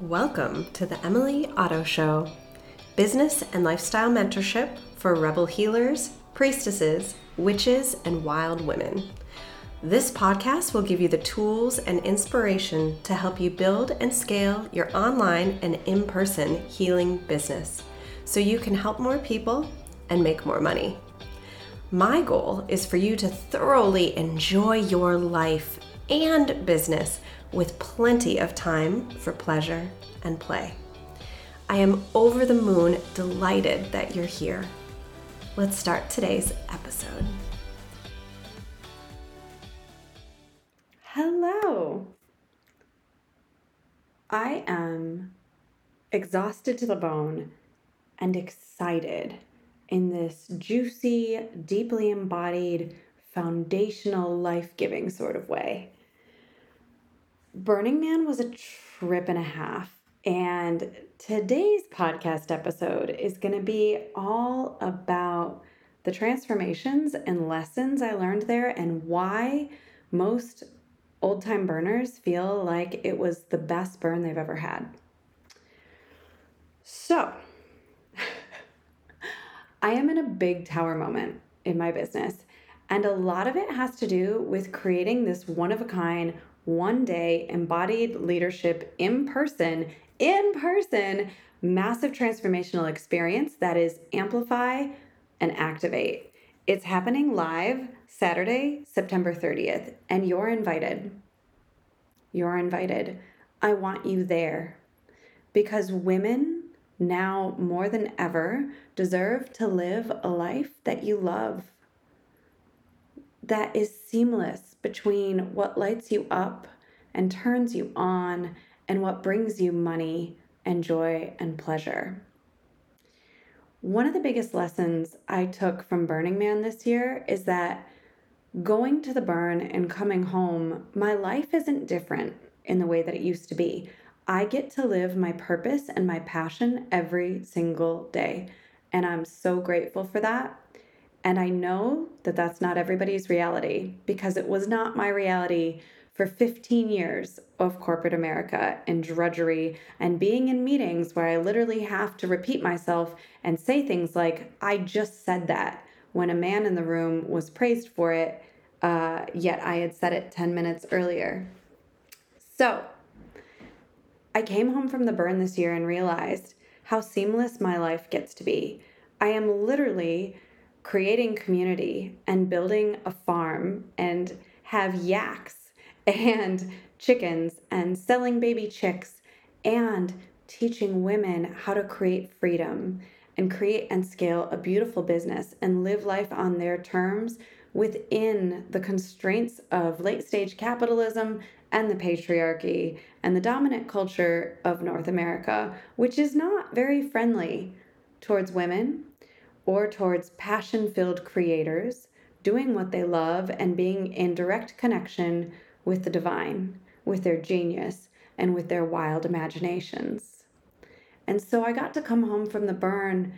Welcome to the Emily Otto Show, business and lifestyle mentorship for rebel healers, priestesses, witches, and wild women. This podcast will give you the tools and inspiration to help you build and scale your online and in person healing business so you can help more people and make more money. My goal is for you to thoroughly enjoy your life and business with plenty of time for pleasure and play. I am over the moon delighted that you're here. Let's start today's episode. Hello. I am exhausted to the bone and excited in this juicy, deeply embodied, foundational, life giving sort of way. Burning Man was a trip and a half. And today's podcast episode is going to be all about the transformations and lessons I learned there and why most old time burners feel like it was the best burn they've ever had. So, I am in a big tower moment in my business, and a lot of it has to do with creating this one of a kind one day embodied leadership in person, in person, massive transformational experience that is amplify and activate. It's happening live Saturday, September 30th, and you're invited. You're invited. I want you there because women now more than ever deserve to live a life that you love that is seamless between what lights you up and turns you on and what brings you money and joy and pleasure. One of the biggest lessons I took from Burning Man this year is that going to the burn and coming home, my life isn't different in the way that it used to be. I get to live my purpose and my passion every single day. And I'm so grateful for that. And I know that that's not everybody's reality because it was not my reality for 15 years of corporate America and drudgery and being in meetings where I literally have to repeat myself and say things like, I just said that when a man in the room was praised for it, uh, yet I had said it 10 minutes earlier. So I came home from the burn this year and realized how seamless my life gets to be. I am literally creating community and building a farm and have yaks and chickens and selling baby chicks and teaching women how to create freedom and create and scale a beautiful business and live life on their terms within the constraints of late stage capitalism and the patriarchy and the dominant culture of North America, which is not very friendly towards women or towards passion filled creators doing what they love and being in direct connection with the divine, with their genius, and with their wild imaginations. And so I got to come home from the burn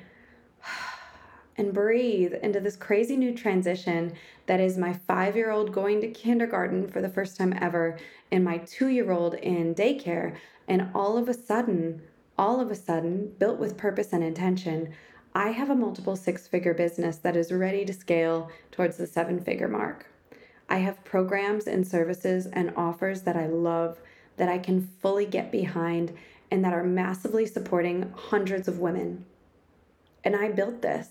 and breathe into this crazy new transition that is my five year old going to kindergarten for the first time ever, and my two year old in daycare. And all of a sudden, all of a sudden, built with purpose and intention, I have a multiple six figure business that is ready to scale towards the seven figure mark. I have programs and services and offers that I love that I can fully get behind and that are massively supporting hundreds of women. And I built this.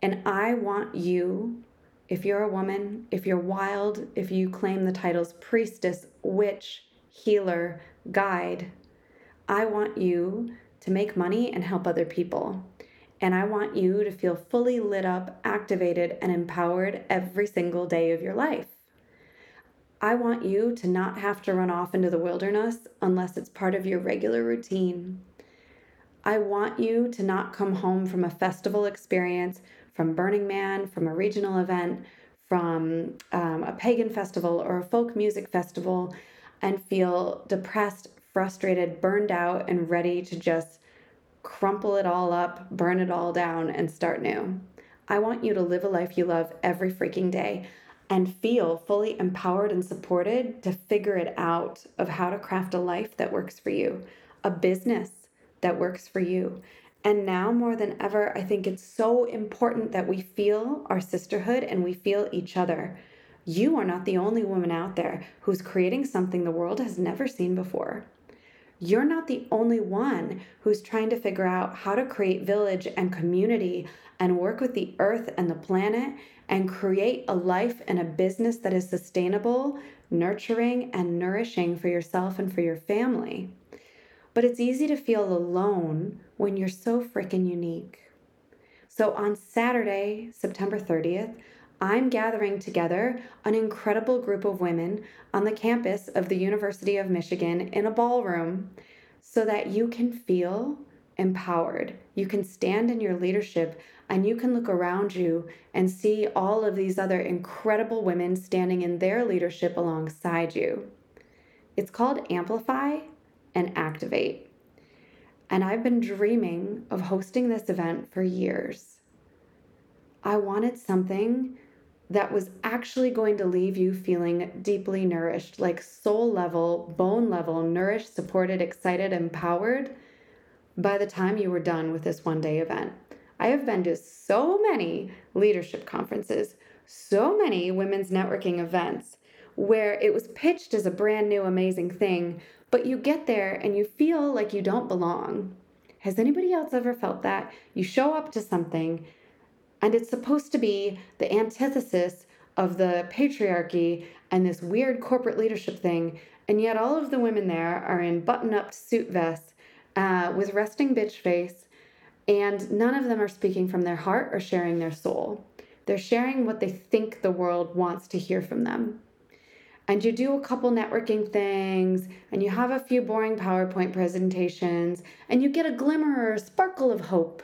And I want you, if you're a woman, if you're wild, if you claim the titles priestess, witch, healer, guide, I want you to make money and help other people. And I want you to feel fully lit up, activated, and empowered every single day of your life. I want you to not have to run off into the wilderness unless it's part of your regular routine. I want you to not come home from a festival experience, from Burning Man, from a regional event, from um, a pagan festival or a folk music festival, and feel depressed, frustrated, burned out, and ready to just crumple it all up, burn it all down, and start new. I want you to live a life you love every freaking day and feel fully empowered and supported to figure it out of how to craft a life that works for you, a business that works for you. And now more than ever, I think it's so important that we feel our sisterhood and we feel each other. You are not the only woman out there who's creating something the world has never seen before. You're not the only one who's trying to figure out how to create village and community and work with the earth and the planet and create a life and a business that is sustainable, nurturing, and nourishing for yourself and for your family. But it's easy to feel alone when you're so freaking unique. So on Saturday, September 30th, I'm gathering together an incredible group of women on the campus of the University of Michigan in a ballroom so that you can feel empowered. You can stand in your leadership and you can look around you and see all of these other incredible women standing in their leadership alongside you. It's called Amplify and Activate. And I've been dreaming of hosting this event for years. I wanted something that was actually going to leave you feeling deeply nourished, like soul level, bone level, nourished, supported, excited, empowered by the time you were done with this one day event. I have been to so many leadership conferences, so many women's networking events where it was pitched as a brand new, amazing thing, but you get there and you feel like you don't belong. Has anybody else ever felt that? You show up to something and it's supposed to be the antithesis of the patriarchy and this weird corporate leadership thing. And yet, all of the women there are in button up suit vests uh, with resting bitch face, and none of them are speaking from their heart or sharing their soul. They're sharing what they think the world wants to hear from them. And you do a couple networking things, and you have a few boring PowerPoint presentations, and you get a glimmer or a sparkle of hope.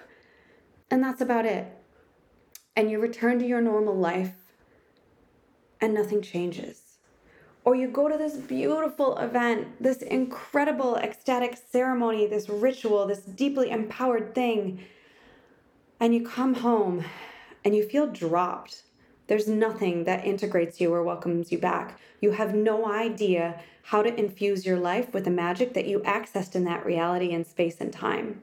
And that's about it and you return to your normal life and nothing changes. Or you go to this beautiful event, this incredible ecstatic ceremony, this ritual, this deeply empowered thing, and you come home and you feel dropped. There's nothing that integrates you or welcomes you back. You have no idea how to infuse your life with the magic that you accessed in that reality in space and time.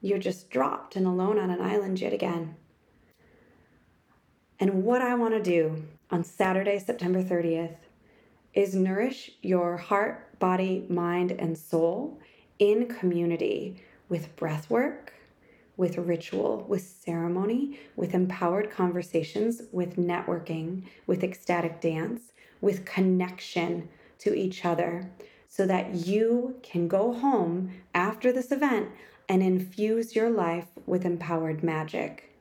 You're just dropped and alone on an island yet again. And what I want to do on Saturday, September 30th, is nourish your heart, body, mind, and soul in community with breath work, with ritual, with ceremony, with empowered conversations, with networking, with ecstatic dance, with connection to each other, so that you can go home after this event and infuse your life with empowered magic.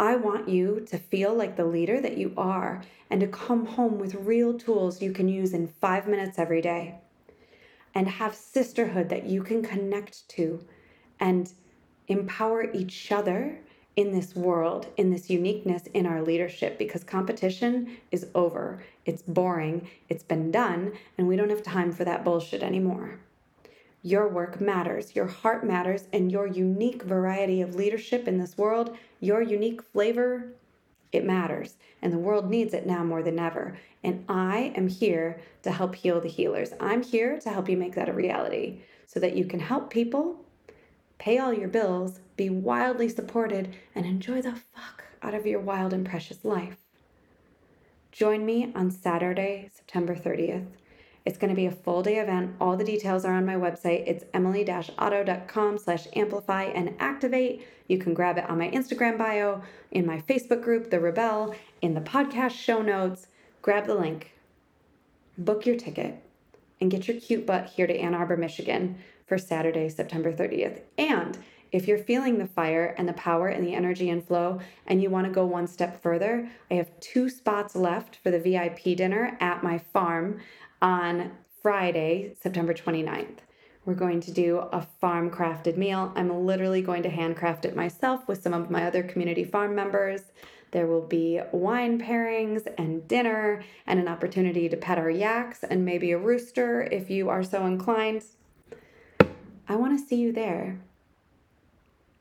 I want you to feel like the leader that you are and to come home with real tools you can use in five minutes every day and have sisterhood that you can connect to and empower each other in this world, in this uniqueness in our leadership, because competition is over. It's boring, it's been done, and we don't have time for that bullshit anymore. Your work matters, your heart matters, and your unique variety of leadership in this world, your unique flavor, it matters. And the world needs it now more than ever. And I am here to help heal the healers. I'm here to help you make that a reality so that you can help people, pay all your bills, be wildly supported, and enjoy the fuck out of your wild and precious life. Join me on Saturday, September 30th it's going to be a full day event. All the details are on my website. It's emily-otto.com slash amplify and activate. You can grab it on my Instagram bio, in my Facebook group, The Rebelle, in the podcast show notes. Grab the link, book your ticket, and get your cute butt here to Ann Arbor, Michigan for Saturday, September 30th. And if you're feeling the fire and the power and the energy and flow, and you want to go one step further, I have two spots left for the VIP dinner at my farm on Friday, September 29th. We're going to do a farm crafted meal. I'm literally going to handcraft it myself with some of my other community farm members. There will be wine pairings and dinner and an opportunity to pet our yaks and maybe a rooster if you are so inclined. I want to see you there.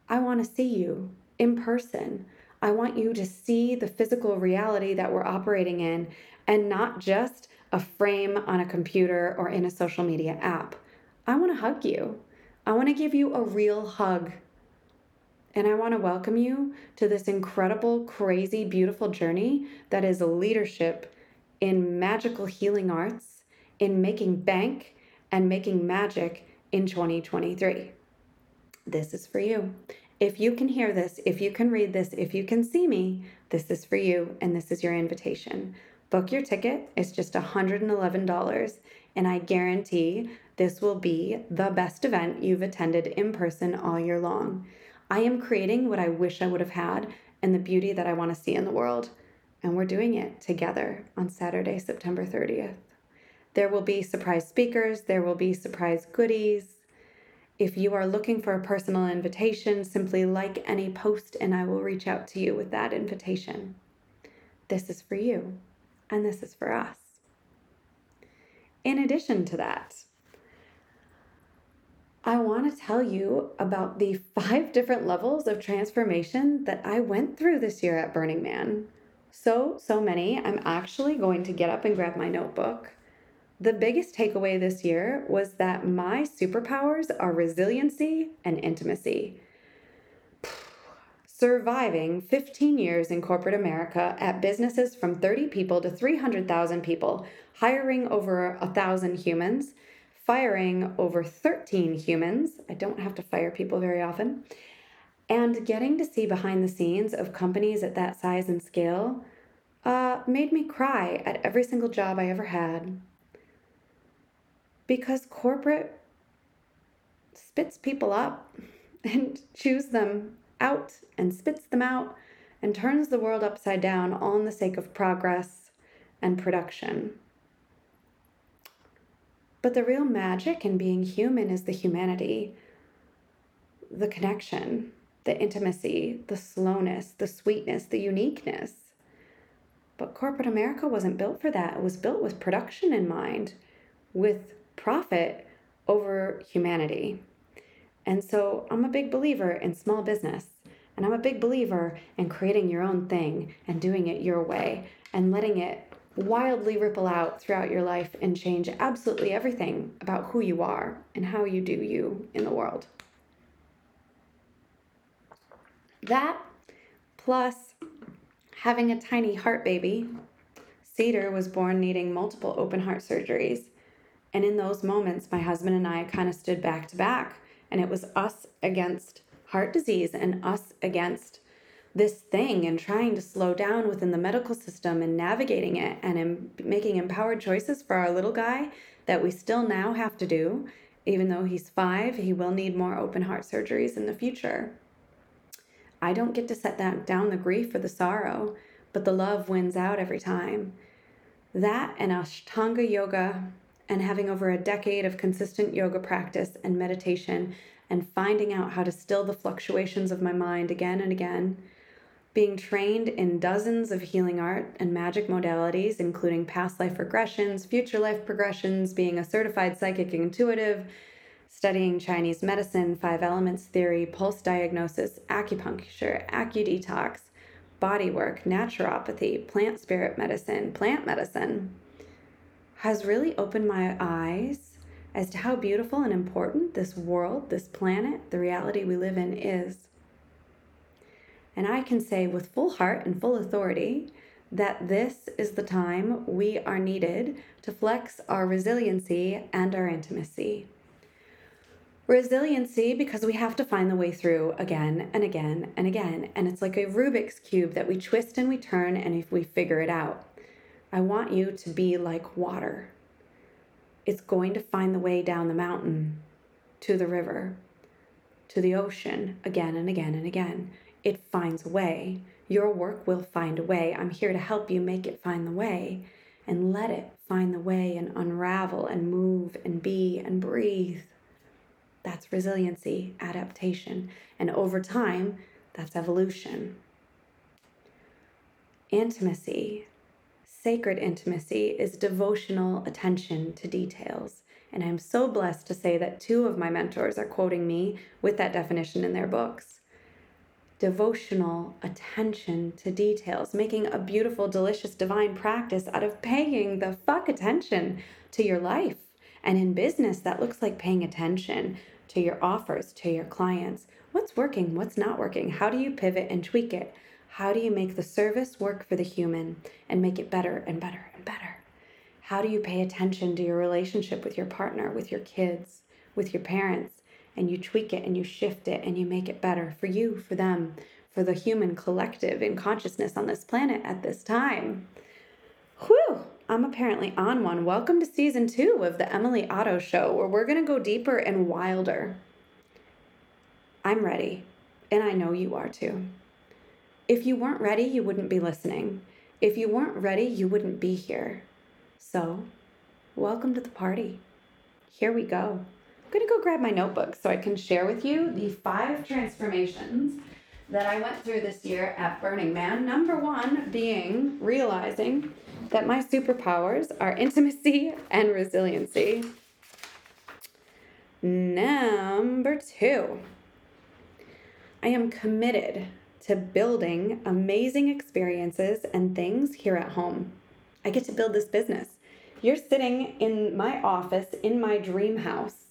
I want to see you in person. I want you to see the physical reality that we're operating in and not just a frame on a computer or in a social media app. I want to hug you. I want to give you a real hug. And I want to welcome you to this incredible, crazy, beautiful journey that is leadership in magical healing arts, in making bank and making magic in 2023. This is for you. If you can hear this, if you can read this, if you can see me, this is for you and this is your invitation. Book your ticket. It's just $111. And I guarantee this will be the best event you've attended in person all year long. I am creating what I wish I would have had and the beauty that I want to see in the world. And we're doing it together on Saturday, September 30th. There will be surprise speakers, there will be surprise goodies. If you are looking for a personal invitation, simply like any post and I will reach out to you with that invitation. This is for you, and this is for us. In addition to that, I want to tell you about the five different levels of transformation that I went through this year at Burning Man. So, so many. I'm actually going to get up and grab my notebook. The biggest takeaway this year was that my superpowers are resiliency and intimacy. Surviving 15 years in corporate America at businesses from 30 people to 300,000 people, hiring over a thousand humans, firing over 13 humans. I don't have to fire people very often. And getting to see behind the scenes of companies at that size and scale uh, made me cry at every single job I ever had. Because corporate spits people up and chews them out and spits them out and turns the world upside down on the sake of progress and production. But the real magic in being human is the humanity, the connection, the intimacy, the slowness, the sweetness, the uniqueness. But corporate America wasn't built for that. It was built with production in mind, with profit over humanity. And so I'm a big believer in small business. And I'm a big believer in creating your own thing and doing it your way and letting it wildly ripple out throughout your life and change absolutely everything about who you are and how you do you in the world. That plus having a tiny heart baby, Cedar was born needing multiple open heart surgeries. And in those moments, my husband and I kind of stood back to back, and it was us against heart disease and us against this thing and trying to slow down within the medical system and navigating it and em- making empowered choices for our little guy that we still now have to do. Even though he's five, he will need more open heart surgeries in the future. I don't get to set that down the grief or the sorrow, but the love wins out every time. That and Ashtanga yoga and having over a decade of consistent yoga practice and meditation and finding out how to still the fluctuations of my mind again and again being trained in dozens of healing art and magic modalities, including past life regressions, future life progressions, being a certified psychic intuitive, studying Chinese medicine, five elements theory, pulse diagnosis, acupuncture, acu acudetox, bodywork, naturopathy, plant spirit medicine, plant medicine, has really opened my eyes as to how beautiful and important this world, this planet, the reality we live in is. And I can say with full heart and full authority that this is the time we are needed to flex our resiliency and our intimacy. Resiliency because we have to find the way through again and again and again. And it's like a Rubik's Cube that we twist and we turn and if we figure it out. I want you to be like water. It's going to find the way down the mountain, to the river, to the ocean again and again and again it finds a way. Your work will find a way. I'm here to help you make it find the way and let it find the way and unravel and move and be and breathe. That's resiliency, adaptation. And over time, that's evolution. Intimacy, sacred intimacy, is devotional attention to details. And I'm so blessed to say that two of my mentors are quoting me with that definition in their books devotional attention to details, making a beautiful, delicious, divine practice out of paying the fuck attention to your life And in business, that looks like paying attention to your offers, to your clients. What's working? What's not working? How do you pivot and tweak it? How do you make the service work for the human and make it better and better and better? How do you pay attention to your relationship with your partner, with your kids, with your parents, and you tweak it and you shift it and you make it better for you, for them, for the human collective in consciousness on this planet at this time? Whew, I'm apparently on one. Welcome to season two of the Emily Otto Show, where we're going to go deeper and wilder. I'm ready, and I know you are too. If you weren't ready, you wouldn't be listening. If you weren't ready, you wouldn't be here. So, welcome to the party. Here we go. I'm going to go grab my notebook so I can share with you the five transformations that I went through this year at Burning Man. Number one being realizing that my superpowers are intimacy and resiliency. Number two, I am committed to building amazing experiences and things here at home. I get to build this business. You're sitting in my office in my dream house.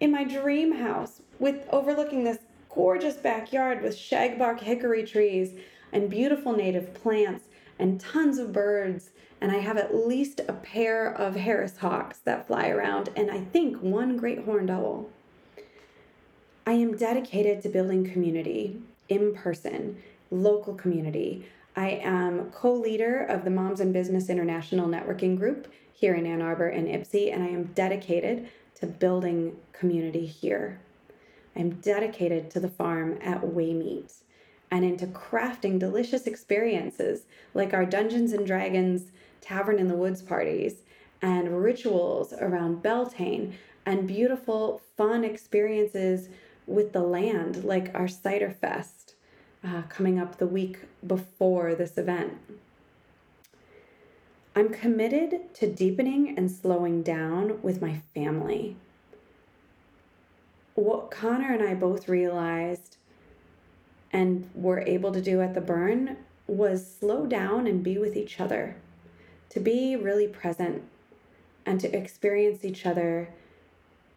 In my dream house with overlooking this gorgeous backyard with shagbark hickory trees and beautiful native plants and tons of birds. And I have at least a pair of Harris hawks that fly around and I think one great horned owl. I am dedicated to building community in person, local community. I am co leader of the Moms in Business International Networking Group here in Ann Arbor and Ypsi, and I am dedicated to building community here. I'm dedicated to the farm at Waymeet and into crafting delicious experiences like our Dungeons and Dragons Tavern in the Woods parties and rituals around Beltane and beautiful, fun experiences with the land like our Cider Fest uh, coming up the week before this event. I'm committed to deepening and slowing down with my family. What Connor and I both realized and were able to do at the burn was slow down and be with each other, to be really present and to experience each other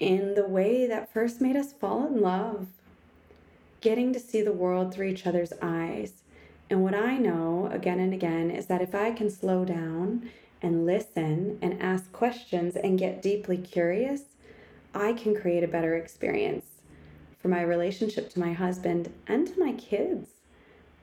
in the way that first made us fall in love getting to see the world through each other's eyes. And what I know again and again is that if I can slow down and listen and ask questions and get deeply curious, I can create a better experience for my relationship to my husband and to my kids.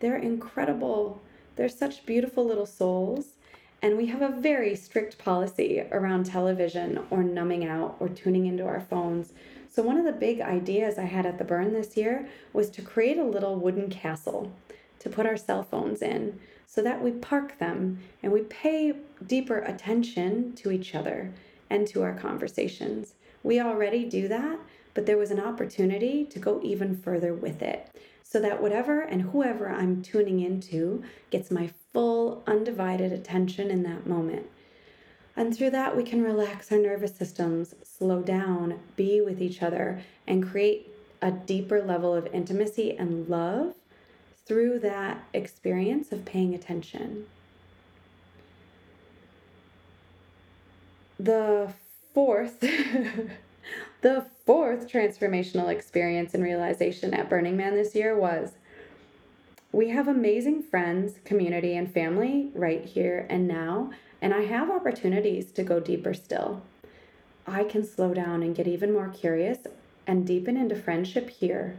They're incredible. They're such beautiful little souls. And we have a very strict policy around television or numbing out or tuning into our phones so, one of the big ideas I had at the burn this year was to create a little wooden castle to put our cell phones in so that we park them and we pay deeper attention to each other and to our conversations. We already do that, but there was an opportunity to go even further with it so that whatever and whoever I'm tuning into gets my full, undivided attention in that moment. And through that, we can relax our nervous systems, slow down, be with each other, and create a deeper level of intimacy and love through that experience of paying attention. The fourth, the fourth transformational experience and realization at Burning Man this year was we have amazing friends, community, and family right here and now and I have opportunities to go deeper still. I can slow down and get even more curious and deepen into friendship here.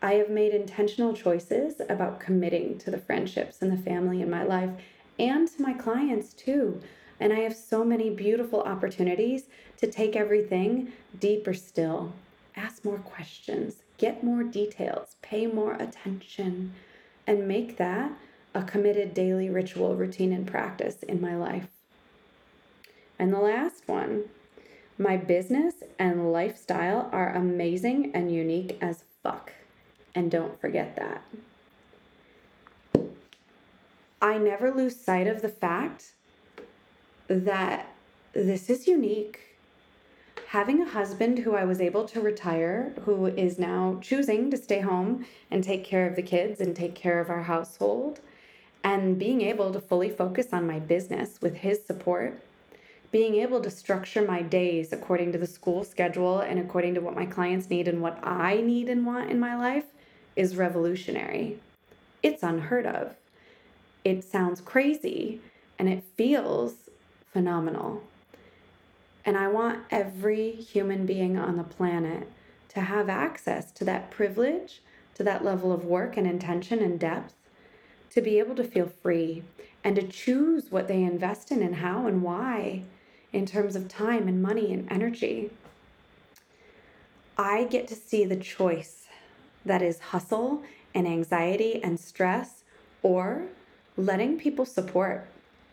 I have made intentional choices about committing to the friendships and the family in my life and to my clients too. And I have so many beautiful opportunities to take everything deeper still, ask more questions, get more details, pay more attention, and make that a committed daily ritual, routine, and practice in my life. And the last one my business and lifestyle are amazing and unique as fuck. And don't forget that. I never lose sight of the fact that this is unique. Having a husband who I was able to retire, who is now choosing to stay home and take care of the kids and take care of our household, and being able to fully focus on my business with his support, being able to structure my days according to the school schedule and according to what my clients need and what I need and want in my life is revolutionary. It's unheard of. It sounds crazy and it feels phenomenal. And I want every human being on the planet to have access to that privilege, to that level of work and intention and depth, to be able to feel free and to choose what they invest in and how and why in terms of time and money and energy. I get to see the choice that is hustle and anxiety and stress or letting people support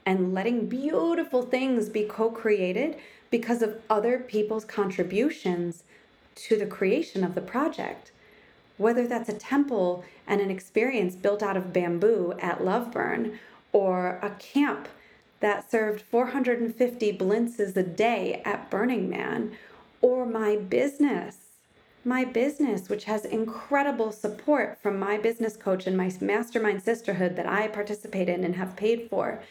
and letting beautiful things be co created because of other people's contributions to the creation of the project. Whether that's a temple and an experience built out of bamboo at Loveburn, or a camp that served 450 blintzes a day at Burning Man, or my business. My business, which has incredible support from my business coach and my mastermind sisterhood that I participate in and have paid for,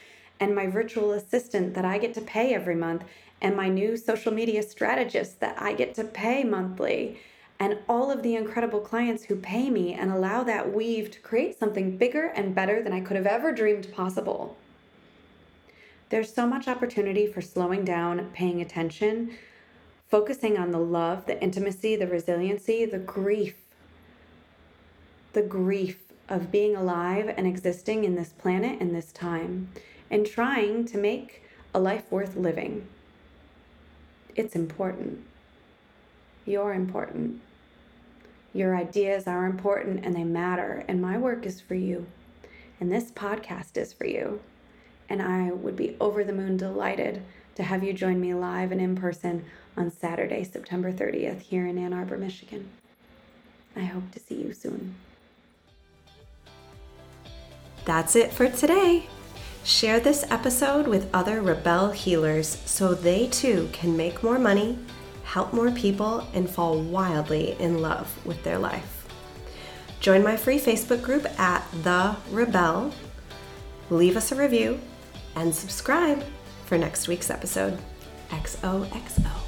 and my virtual assistant that I get to pay every month, and my new social media strategist that I get to pay monthly, and all of the incredible clients who pay me and allow that weave to create something bigger and better than I could have ever dreamed possible. There's so much opportunity for slowing down, paying attention, focusing on the love, the intimacy, the resiliency, the grief, the grief of being alive and existing in this planet in this time, and trying to make a life worth living. It's important. You're important. Your ideas are important and they matter, and my work is for you. And this podcast is for you. And I would be over the moon delighted to have you join me live and in person on Saturday, September 30th, here in Ann Arbor, Michigan. I hope to see you soon. That's it for today. Share this episode with other Rebel healers so they too can make more money, help more people, and fall wildly in love with their life. Join my free Facebook group at The Rebelle, Leave us a review and subscribe for next week's episode. XOXO.